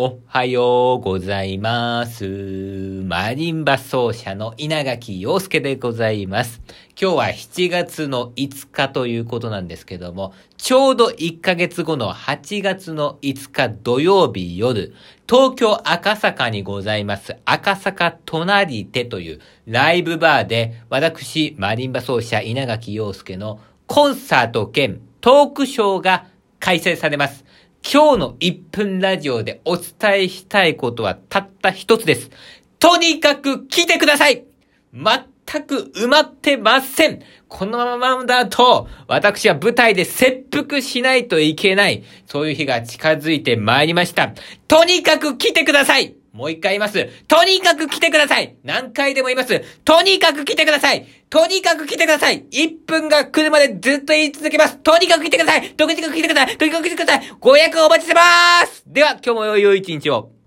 おはようございます。マリンバ奏者の稲垣陽介でございます。今日は7月の5日ということなんですけども、ちょうど1ヶ月後の8月の5日土曜日夜、東京赤坂にございます赤坂隣手というライブバーで、私、マリンバ奏者稲垣陽介のコンサート兼トークショーが開催されます。今日の1分ラジオでお伝えしたいことはたった一つです。とにかく来てください全く埋まってませんこのままだと、私は舞台で切腹しないといけない、そういう日が近づいてまいりました。とにかく来てくださいもう一回言います。とにかく来てください何回でも言います。とにかく来てくださいとにかく来てください !1 分が来るまでずっと言い続けますとにかく来てくださいとにかく来てくださいとにかく来てくださいご予約お待ちしてまーすでは、今日も良い一日を。